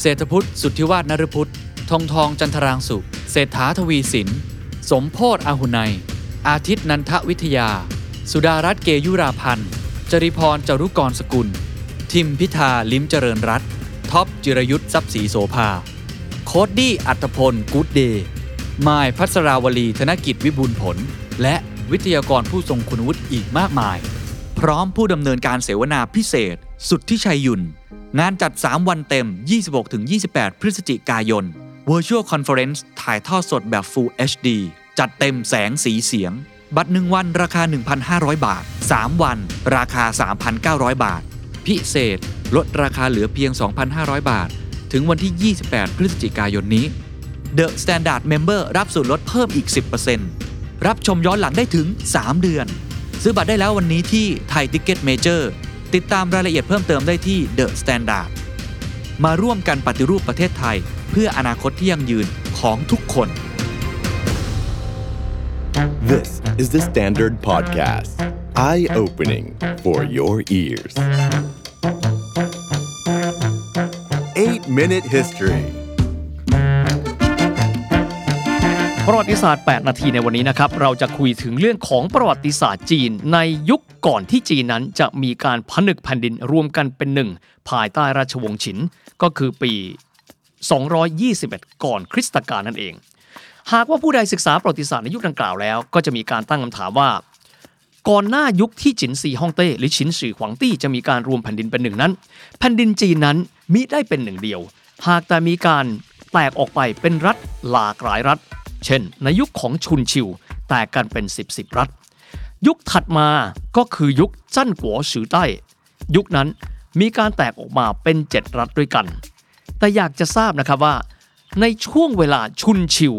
เศรษฐพุฒิ สุทธิวาทนฤพุฒิธงทองจันทรางศุเศรษฐาทวีสิน สมโภชน์ อาหุนัย อาทิตย์นันทวิทยา สุดารัตน์ เกยุราพันธุ์จรีพรจารุกรสกุล ทิมพิธาลิ้มเจริญรัตน์ ท็อปจิรายุส ทรัพย์ศรีโสภา โคดดี้อัตพลกูดเดย์มายพัสราวลีธนกิจวิบูลผล และวิทยากรผู้ทรงคุณวุฒิอีกมากมาย ร้อมผู้ดำเนินการเสวนาพิเศษ สุดที่ชัยยุน งานจัด 3 วันเต็ม 26-28 พฤศจิกายน Virtual Conference ถ่ายทอดสดแบบ Full HD จัดเต็มแสงสีเสียง บัตร 1 วันราคา 1,500 บาท 3 วัน ราคา 3,900 บาท พิเศษ ลดราคาเหลือเพียง 2,500 บาท ถึงวันที่ 28 พฤศจิกายนนี้ The Standard Member รับส่วนลดเพิ่มอีก 10%รับชมย้อนหลังได้ถึง 3 เดือน ซื้อบัตรได้แล้ววันนี้ที่ไทยทิกเก็ตเมเจอร์ติดตามรายละเอียดเพิ่มเติมได้ที่ The Standard มาร่วมกันปฏิรูปประเทศไทย เพื่ออนาคตที่ยั่งยืนของทุกคน This is the Standard Podcast. Eye opening for your ears. Eight Minute History. ประวัติศาสตร์ 8 นาทีในวันนี้นะครับ เราจะคุยถึงเรื่องของประวัติศาสตร์จีน ในยุคก่อนที่จีนนั้นจะมีการผนึกแผ่นดินรวมกันเป็นหนึ่ง ภายใต้ราชวงศ์ฉิน ก็คือปี 221 ก่อนคริสตกาลนั่นเอง หากว่าผู้ใดศึกษาประวัติศาสตร์ในยุคดังกล่าวแล้ว ก็จะมีการตั้งคำถามว่า ก่อนหน้ายุคที่จินซีฮ่องเต้หรือฉินสื่อขวางตี้จะมีการรวมแผ่นดินเป็นหนึ่งนั้น แผ่นดินจีนนั้นมิได้เป็นหนึ่งเดียว หากแต่มีการแตกออกไปเป็นรัฐหลากหลายรัฐ เช่น ในยุคของชุนชิว แตกกันเป็น 10บสรัฐ ยุคถัดมาก็คือยุคจั้นกัวสือใต้ ยุคนั้นมีการแตกออกมาเป็น 7 รัฐด้วยกัน แต่อยากจะทราบนะครับว่า ในช่วงเวลาชุนชิว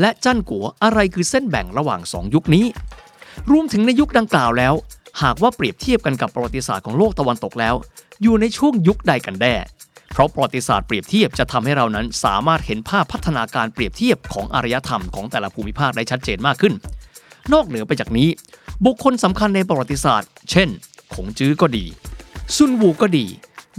และจั้นกัวอะไรคือเส้นแบ่งระหว่าง 2 ยุคนี้ รวมถึงในยุคดังกล่าวแล้ว หากว่าเปรียบเทียบกันกับประวัติศาสตร์ของโลกตะวันตกแล้ว อยู่ในช่วงยุคใดกันแน่ เพราะประวัติศาสตร์เปรียบเทียบจะทำให้เรานั้นสามารถเห็นภาพพัฒนาการเปรียบเทียบของอารยธรรมของแต่ละภูมิภาคได้ชัดเจนมากขึ้น นอกเหนือไปจากนี้ บุคคลสำคัญในประวัติศาสตร์ เช่น ขงจื้อก็ดี ซุนวูก็ดี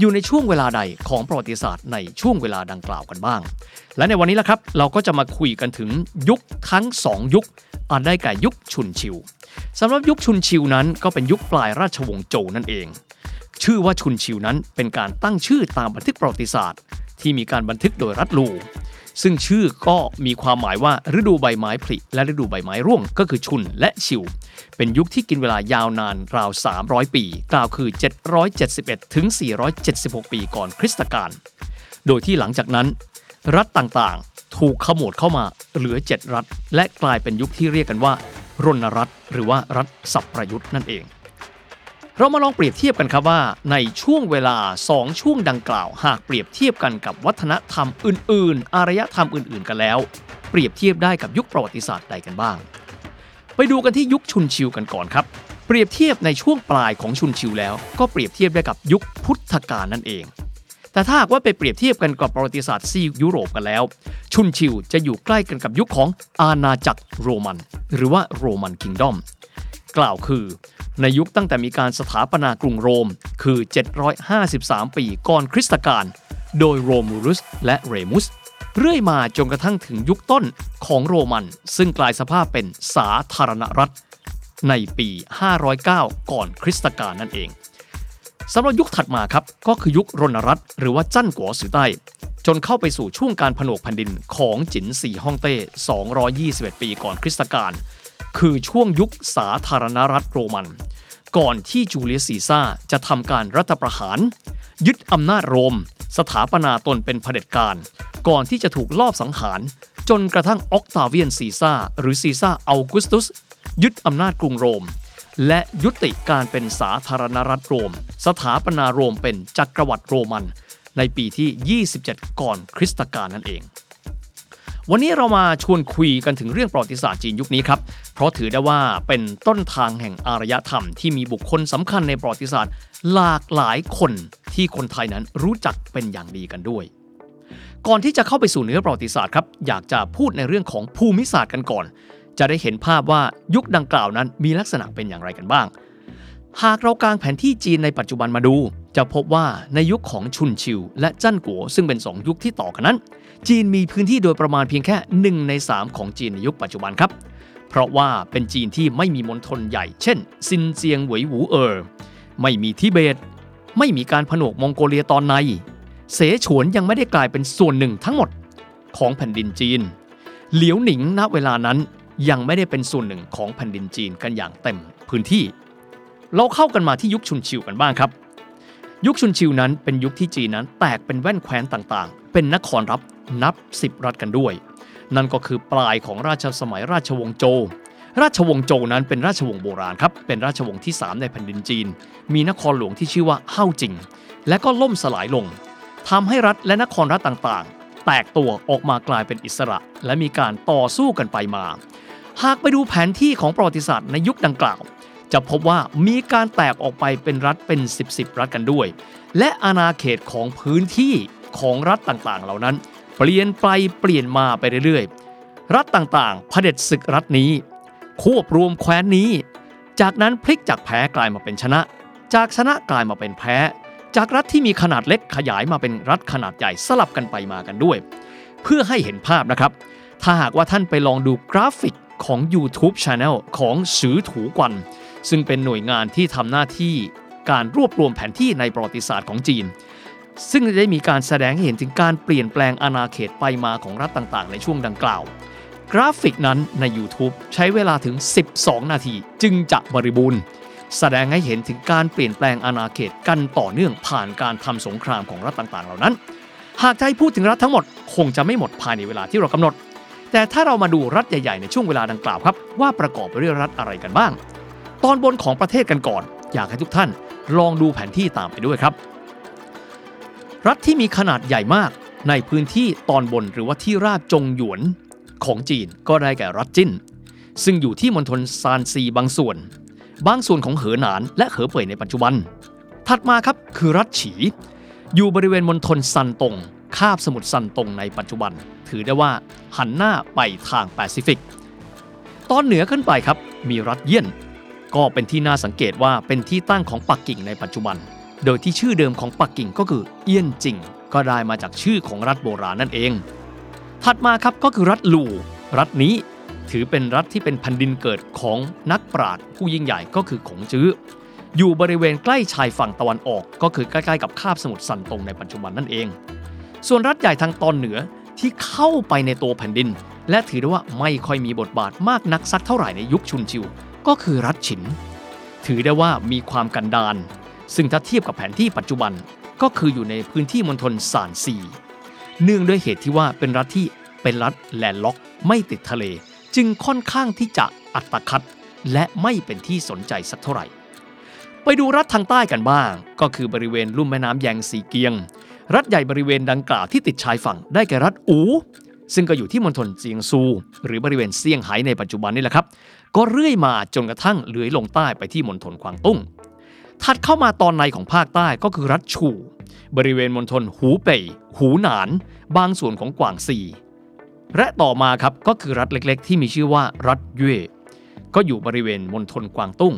อยู่ในช่วงเวลาใดของประวัติศาสตร์ในช่วงเวลาดังกล่าวกันบ้าง และในวันนี้ละครับ เราก็จะมาคุยกันถึงยุคทั้ง 2 ยุค อันได้แก่ยุคชุนชิวสำหรับยุคชุนชิวนั้นก็เป็นยุคปลายราชวงศ์โจวนั่นเอง ชื่อว่าชุนชิวนั้นเป็นการตั้งชื่อตามบันทึกประวัติศาสตร์ ที่มีการบันทึกโดยรัฐลู ซึ่งชื่อก็มีความหมายว่าฤดูใบไม้ผลิและฤดูใบไม้ร่วงก็คือชุนและชิว เป็นยุคที่กินเวลายาวนานราว 300 ปี กล่าวคือ 771 ถึง 476 ปีก่อนคริสตกาลโดยที่หลังจากนั้น รัฐต่างๆ ถูกขมวดเข้ามาเหลือ 7 รัฐ และกลายเป็นยุคที่เรียกกันว่ารณรัฐ หรือว่ารัฐสับประยุทธ์นั่นเอง เรามาลองเปรียบเทียบกันครับว่า ในช่วงเวลา 2 ช่วงดังกล่าว หากเปรียบเทียบกันกับวัฒนธรรมอื่น ๆ อารยธรรมอื่น ๆ กันแล้ว เปรียบเทียบได้กับยุคประวัติศาสตร์ใดกันบ้าง ไปดูกันที่ยุคชุนชิวกันก่อนครับ เปรียบเทียบในช่วงปลายของชุนชิวแล้ว ก็เปรียบเทียบได้กับยุคพุทธกาลนั่นเอง แต่ถ้าหากว่าไปเปรียบเทียบกันกับประวัติศาสตร์ซียุโรปกันแล้ว ชุนชิวจะอยู่ใกล้กันกับยุคของอาณาจักรโรมัน หรือว่าโรมันคิงดอมกล่าวคือ ในยุคตั้งแต่มีการสถาปนากรุงโรม คือ 753 ปีก่อนคริสตกาล โดยโรมูลุสและเรมุส เรื่อยมาจนกระทั่งถึงยุคต้นของโรมัน ซึ่งกลายสภาพเป็นสาธารณรัฐ ในปี 509 ก่อนคริสตกาลนั่นเองสำหรับยุคถัดมาครับ ก็คือยุครณรัฐหรือว่าจั้นกัวสือใต้ จนเข้าไปสู่ช่วงการผนวกแผ่นดินของจินสีฮ่องเต้ 221 ปีก่อนคริสตกาล คือช่วงยุคสาธารณรัฐโรมัน ก่อนที่จูเลียสซีซ่าจะทำการรัฐประหาร ยึดอำนาจโรม สถาปนาตนเป็นเผด็จการ ก่อนที่จะถูกลอบสังหาร จนกระทั่งออกตาเวียนซีซ่าหรือซีซ่าอัลกุสตุส ยึดอำนาจกรุงโรม และยุติการเป็นสาธารณรัฐโรม สถาปนาโรมเป็นจักรวรรดิโรมัน ในปีที่ 27 ก่อนคริสตกาลนั่นเอง วันนี้เรามาชวนคุยกันถึงเรื่องประวัติศาสตร์จีนยุคนี้ครับ เพราะถือได้ว่าเป็นต้นทางแห่งอารยธรรมที่มีบุคคลสำคัญในประวัติศาสตร์ หลากหลายคนที่คนไทยนั้นรู้จักเป็นอย่างดีกันด้วย ก่อนที่จะเข้าไปสู่เนื้อประวัติศาสตร์ครับ อยากจะพูดในเรื่องของภูมิศาสตร์กันก่อน จะได้เห็นภาพว่ายุคดังกล่าวนั้นมีลักษณะเป็นอย่างไรกันบ้าง หากเรากางแผนที่จีนในปัจจุบันมาดู จะพบว่าในยุคของชุนชิว และจั่นกัวซึ่งเป็น2ยุคที่ต่อกันนั้น จีนมีพื้นที่โดยประมาณเพียงแค่ 1 ใน 3 ของจีนในยุคปัจจุบันครับ เพราะว่าเป็นจีนที่ไม่มีมณฑลใหญ่ เช่น ซินเจียงหวยหูเออไม่มีทิเบต ไม่มีการผนวกมองโกเลียตอนใน เสฉวนยังไม่ได้กลายเป็นส่วนหนึ่งทั้งหมดของแผ่นดินจีน เหลียวหนิงณเวลานั้นยังไม่ได้เป็นส่วนหนึ่งของแผ่นดินจีนกันอย่างเต็มพื้นที่ เราเข้ากันมาที่ยุคชุนชิวกันบ้างครับ ยุคชุนชิวนั้นเป็นยุคที่จีนนั้นแตกเป็นแว่นแคว้นต่างๆ เป็นนครรับ นับสิบรัฐกันด้วย นั่นก็คือปลายของราชสมัยราชวงศ์โจ ราชวงศ์โจนั้นเป็นราชวงศ์โบราณครับ เป็นราชวงศ์ที่ 3 ในแผ่นดินจีน มีนครหลวงที่ชื่อว่าเฮาจิง และก็ล่มสลายลงทำให้รัฐและนครรัฐต่างๆ แตกตัวออกมากลายเป็นอิสระ และมีการต่อสู้กันไปมา หากไปดูแผนที่ของประวัติศาสตร์ในยุคดังกล่าวจะพบว่ามีการแตกออกไปเป็นรัฐเป็น 10บสรัฐกันด้วย และอาณาเขตของพื้นที่ของรัฐต่างๆ เหล่านั้น เปลี่ยนไปเปลี่ยนมาไปเรื่อยๆ รัฐต่างๆเผด็จศึกรัฐนี้ ควบรวมแคว้นนี้ จากนั้นพลิกจากแพ้กลายมาเป็นชนะ จากชนะกลายมาเป็นแพ้ จากรัฐที่มีขนาดเล็กขยายมาเป็นรัฐขนาดใหญ่สลับกันไปมากันด้วย เพื่อให้เห็นภาพนะครับ ถ้าหากว่าท่านไปลองดูกราฟิกของ YouTube Channel ของสือถูกวัน ซึ่งเป็นหน่วยงานที่ทำหน้าที่การรวบรวมแผนที่ในประวัติศาสตร์ของจีน ซึ่งได้มีการแสดงให้เห็นถึงการเปลี่ยนแปลงอาณาเขตไปมาของรัฐต่างๆ ในช่วงดังกล่าว กราฟิกนั้นใน YouTube ใช้เวลาถึง 12 นาที จึงจะบริบูรณ์ แสดงให้เห็นถึงการเปลี่ยนแปลงอาณาเขตกันต่อเนื่องผ่านการทำสงครามของรัฐต่างๆ เหล่านั้น หากจะให้พูดถึงรัฐทั้งหมด คงจะไม่หมดภายในเวลาที่เรากำหนด แต่ถ้าเรามาดูรัฐใหญ่ๆในช่วงเวลาดังกล่าวครับ ว่าประกอบไปด้วยรัฐอะไรกันบ้าง ตอนบนของประเทศกันก่อน อยากให้ทุกท่าน ลองดูแผนที่ตามไปด้วยครับ รัฐที่มีขนาดใหญ่มากในพื้นที่ตอนบนหรือว่าที่ราบจงหยวนของจีนก็ได้แก่รัฐจิ้น ซึ่งอยู่ที่มณฑลซานซีบางส่วน บางส่วนของเหอหนานและเหอเป่ยในปัจจุบัน ถัดมาครับคือรัฐฉี อยู่บริเวณมณฑลซานตงคาบสมุทรซานตงในปัจจุบัน ถือได้ว่าหันหน้าไปทางแปซิฟิก ตอนเหนือขึ้นไปครับมีรัฐเยี่ยน ก็เป็นที่น่าสังเกตว่าเป็นที่ตั้งของปักกิ่งในปัจจุบัน โดยที่ชื่อเดิมของปักกิ่งก็คือเอี้ยนจิง ก็ได้มาจากชื่อของรัฐโบราณนั่นเอง ถัดมาครับก็คือรัฐลู่รัฐนี้ถือเป็นรัฐที่เป็นแผ่นดินเกิดของนักปราชญ์ผู้ยิ่งใหญ่ก็คือขงจื้อ อยู่บริเวณใกล้ชายฝั่งตะวันออก ก็คือใกล้ๆกับคาบสมุทรซันตงในปัจจุบันนั่นเอง ส่วนรัฐใหญ่ทางตอนเหนือที่เข้าไปในตัวแผ่นดิน และถือได้ว่าไม่ค่อยมีบทบาทมากนักสักเท่าไหร่ในยุคชุนชิว ก็คือรัฐฉิน ถือได้ว่ามีความกันดาร ซึ่งถ้าเทียบกับแผนที่ปัจจุบันก็คืออยู่ในพื้นที่มณฑลซานซีเนื่องด้วยเหตุที่ว่าเป็นรัฐที่เป็นรัฐแลนด์ล็อก ไม่ติดทะเล จึงค่อนข้างที่จะอัตคัด และไม่เป็นที่สนใจสักเท่าไหร่ ไปดูรัฐทางใต้กันบ้าง ก็คือบริเวณลุ่มแม่น้ำแยงซีเกียง รัฐใหญ่บริเวณดังกล่าวที่ติดชายฝั่งได้แก่รัฐอู ซึ่งก็อยู่ที่มณฑลเจียงซู หรือบริเวณเซี่ยงไฮ้ในปัจจุบันนี่แหละครับ ก็เรื่อยมาจนกระทั่งเลื้อยลงใต้ไปที่มณฑลกวางตุ้ง ถัดเข้ามาตอนในของภาคใต้ก็คือรัฐชู บริเวณมณฑลหูเป่ย หูหนาน บางส่วนของกวางซี และต่อมาครับก็คือรัฐเล็กๆ ที่มีชื่อว่ารัฐเย่ก็อยู่บริเวณมณฑลกวางตุ้ง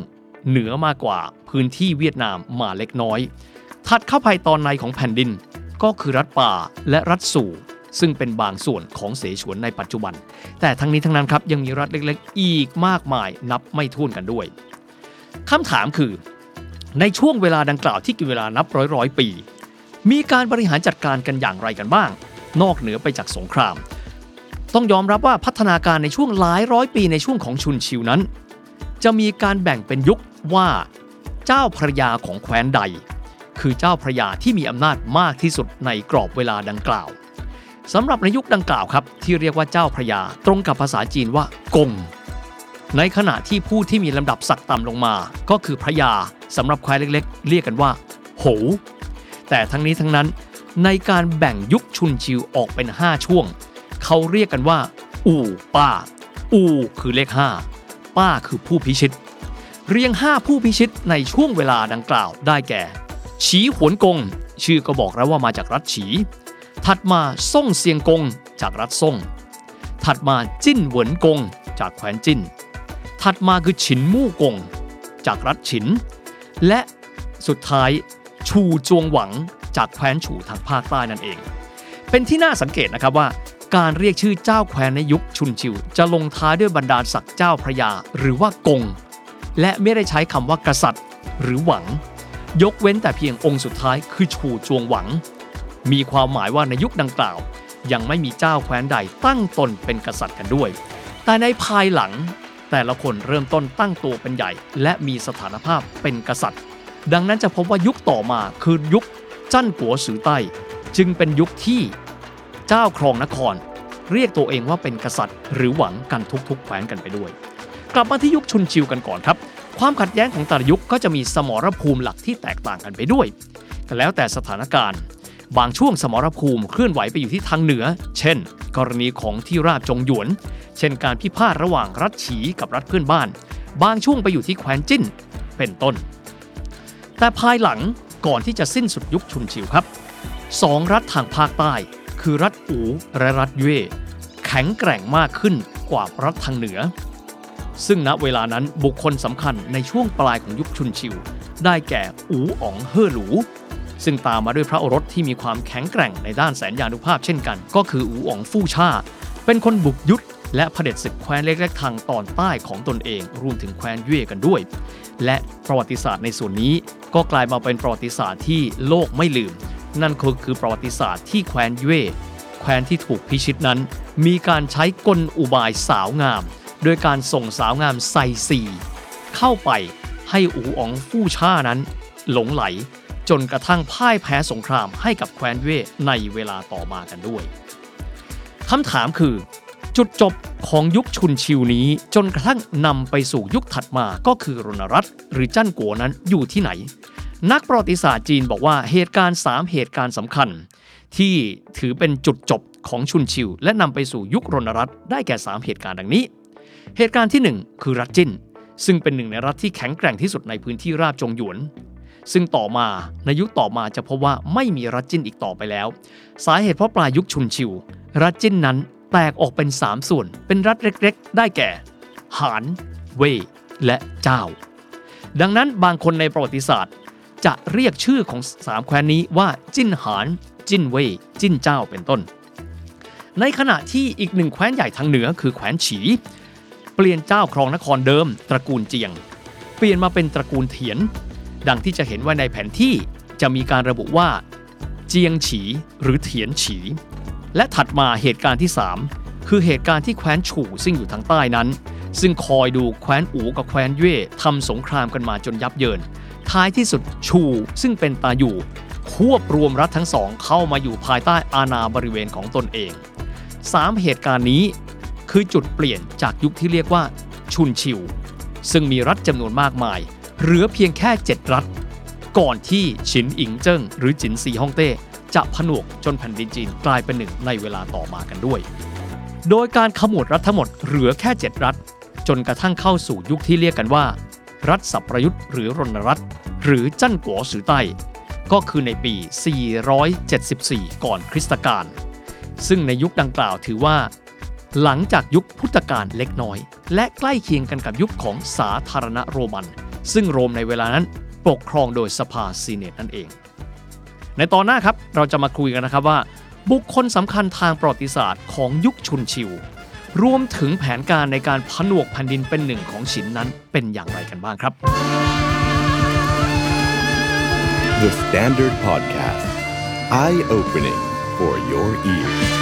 เหนือมากกว่าพื้นที่เวียดนามมาเล็กน้อย ถัดเข้าไปตอนในของแผ่นดิน ก็คือรัฐป่าและรัฐสู่ซึ่งเป็นบางส่วนของเสฉวนในปัจจุบัน แต่ทั้งนี้ทั้งนั้นครับยังมีรัฐเล็กๆ อีกมากมายนับไม่ถ้วนกันด้วยคำถามคือ ในช่วงเวลาดังกล่าวที่กินเวลานับร้อยร้อยปี มีการบริหารจัดการกันอย่างไรกันบ้าง นอกเหนือไปจากสงคราม ต้องยอมรับว่าพัฒนาการในช่วงหลายร้อยปีในช่วงของชุนชิวนั้น จะมีการแบ่งเป็นยุคว่า เจ้าพระยาของแคว้นใด คือเจ้าพระยาที่มีอำนาจมากที่สุดในกรอบเวลาดังกล่าวสำหรับในยุคดังกล่าวครับที่เรียกว่าเจ้าพระยาตรงกับภาษาจีนว่ากง ในขณะที่ผู้ที่มีลำดับศักดิ์ต่ำลงมา ก็คือพระยาสำหรับคว้นเล็กๆ เรียกกันว่า โห แต่ทั้งนี้ทั้งนั้น ในการแบ่งยุคชุนชิวออกเป็น 5 ช่วง เขาเรียกกันว่า อู่ป้า อู่คือเลข 5 ป้าคือผู้พิชิต เรียง 5 ผู้พิชิตในช่วงเวลาดังกล่าวได้แก่ ฉีหวนกง ชื่อก็บอกแล้วว่ามาจากรัฐฉี ถัดมาซ่งเซียงกงจากรัฐซ่งถัดมาจิ้นเหวินกงจากแคว้นจิ้น ถัดมาคือฉินมู่กง จากรัฐฉิน และสุดท้ายชูจวงหวังจากแคว้นฉูทางภาคใต้นั่นเอง เป็นที่น่าสังเกตนะครับว่า การเรียกชื่อเจ้าแคว้นในยุคชุนชิว จะลงท้ายด้วยบรรดาศักดิ์เจ้าพระยาหรือว่ากง และไม่ได้ใช้คำว่ากษัตริย์ หรือหวัง ยกเว้นแต่เพียงองค์สุดท้ายคือชูจวงหวัง มีความหมายว่าในยุคดังกล่าว ยังไม่มีเจ้าแคว้นใดตั้งตนเป็นกษัตริย์กันด้วย แต่ในภายหลัง แต่ละคนเริ่มต้นตั้งตัวเป็นใหญ่ และมีสถานภาพเป็นกษัตริย์ ดังนั้นจะพบว่ายุคต่อมาคือยุคจั้นกัวสือใต้จึงเป็นยุคที่เจ้าครองนคร เรียกตัวเองว่าเป็นกษัตริย์ หรือหวังกันทุกๆแคว้นกันไปด้วย กลับมาที่ยุคชุนชิวกันก่อนครับ ความขัดแย้งของแต่ละยุคก็จะมีสมรภูมิหลักที่แตกต่างกันไปด้วยก็แล้วแต่สถานการณ์ บางช่วงสมรภูมิเคลื่อนไหวไปอยู่ที่ทางเหนือ เช่น กรณีของที่ราบจงหยวน เช่นการพิพาทระหว่างรัฐฉีกับรัฐเพื่อนบ้าน บางช่วงไปอยู่ที่แคว้นจิ้น เป็นต้น แต่ภายหลังก่อนที่จะสิ้นสุดยุคชุนชิวครับสองรัฐทางภาคใต้ คือรัฐอูและรัฐเย่แข็งแกร่งมากขึ้นกว่ารัฐทางเหนือ ซึ่งณเวลานั้นบุคคลสำคัญในช่วงปลายของยุคชุนชิว ได้แก่อูอ๋องเฮ่อหลู ซึ่งตามมาด้วยพระโอรสที่มีความแข็งแกร่งในด้านแสนยานุภาพเช่นกัน ก็คืออูอ๋องฟู่ชา เป็นคนบุกยุทธและเผด็จศึกแคว้นเล็กๆทางตอนใต้ของตนเอง รวมถึงแคว้นเย่กันด้วย และประวัติศาสตร์ในส่วนนี้ก็กลายมาเป็นประวัติศาสตร์ที่โลกไม่ลืม นั่นก็คือประวัติศาสตร์ที่แคว้นเย่แคว้นที่ถูกพิชิตนั้น มีการใช้กลอุบายสาวงาม โดยการส่งสาวงามไซซีเข้าไปให้อูอ๋องฟู่ชานั้น หลงไหล จนกระทั่งพ่ายแพ้สงครามให้กับแคว้นเว่ในเวลาต่อมากันด้วยคำถามคือ จุดจบของยุคชุนชิวนี้จนกระทั่งนำไปสู่ยุคถัดมาก็คือรณรัตน์หรือจั้นกัวนั้นอยู่ที่ไหน นักประวัติศาสตร์จีนบอกว่าเหตุการณ์ 3 เหตุการณ์สำคัญ ที่ถือเป็นจุดจบของชุนชิว และนำไปสู่ยุครณรัตน์ได้แก่ 3 เหตุการณ์ดังนี้ เหตุการณ์ที่ 1 คือรัฐจินซึ่งเป็นหนึ่งในรัฐที่แข็งแกร่งที่สุดในพื้นที่ราบจงหยวน ซึ่งต่อมาในยุคต่อมาจะพบว่าไม่มีรัฐจินอีกต่อไปแล้ว สาเหตุเพราะปลายยุคชุนชิว รัฐจินนั้นแตกออกเป็น 3 ส่วน เป็นรัฐเล็กๆ ได้แก่ หาน เว่ยและเจ้า ดังนั้นบางคนในประวัติศาสตร์ จะเรียกชื่อของ3แคว้นนี้ว่าจิ้นหาน จิ้นเว่ยจิ้นเจ้าเป็นต้น ในขณะที่อีกหนึ่งแคว้นใหญ่ทางเหนือคือแคว้นฉี เปลี่ยนเจ้าครองนครเดิม ตระกูลเจียง เปลี่ยนมาเป็นตระกูลเถียน ดังที่จะเห็นว่าในแผนที่จะมีการระบุว่า เจียงฉีหรือเถียนฉี และถัดมาเหตุการณ์ที่ 3 คือเหตุการณ์ที่แคว้นฉู่ซึ่งอยู่ทางใต้นั้น ซึ่งคอยดูแคว้นอูกับแคว้นเย่ทำสงครามกันมาจนยับเยิน ท้ายที่สุดชูซึ่งเป็นตาอยู่ ควบรวมรัฐทั้งสองเข้ามาอยู่ภายใต้อาณาบริเวณของตนเอง 3 เหตุการณ์นี้คือจุดเปลี่ยนจากยุคที่เรียกว่าชุนชิว ซึ่งมีรัฐจำนวนมากมาย เหลือเพียงแค่ 7 รัฐ ก่อนที่ฉินอิงเจิ้งหรือจินซีฮ่องเต้ จะผนวกจนแผ่นดินจีนกลายเป็นหนึ่งในเวลาต่อมากันด้วย โดยการขมวดรัฐทั้งหมดเหลือแค่ 7 รัฐ จนกระทั่งเข้าสู่ยุคที่เรียกกันว่า รัฐสัปประยุทธ์หรือรณรัฐ หรือจั้นกัวสือใต้ ก็คือในปี 474 ก่อนคริสตกาลซึ่งในยุคดังกล่าวถือว่า หลังจากยุคพุทธกาลเล็กน้อย และใกล้เคียงกันกับยุคของสาธารณโรมัน ซึ่งโรมในเวลานั้นปกครองโดยสภาซีเนตนั่นเอง ในตอนหน้าครับเราจะมาคุยกันนะครับว่า บุคคลสำคัญทางประวัติศาสตร์ของยุคชุนชิว รวมถึงแผนการในการผนวกแผ่นดินเป็นหนึ่งของฉินนั้นเป็นอย่างไรกันบ้างครับ The Standard Podcast. Eye opening for your ears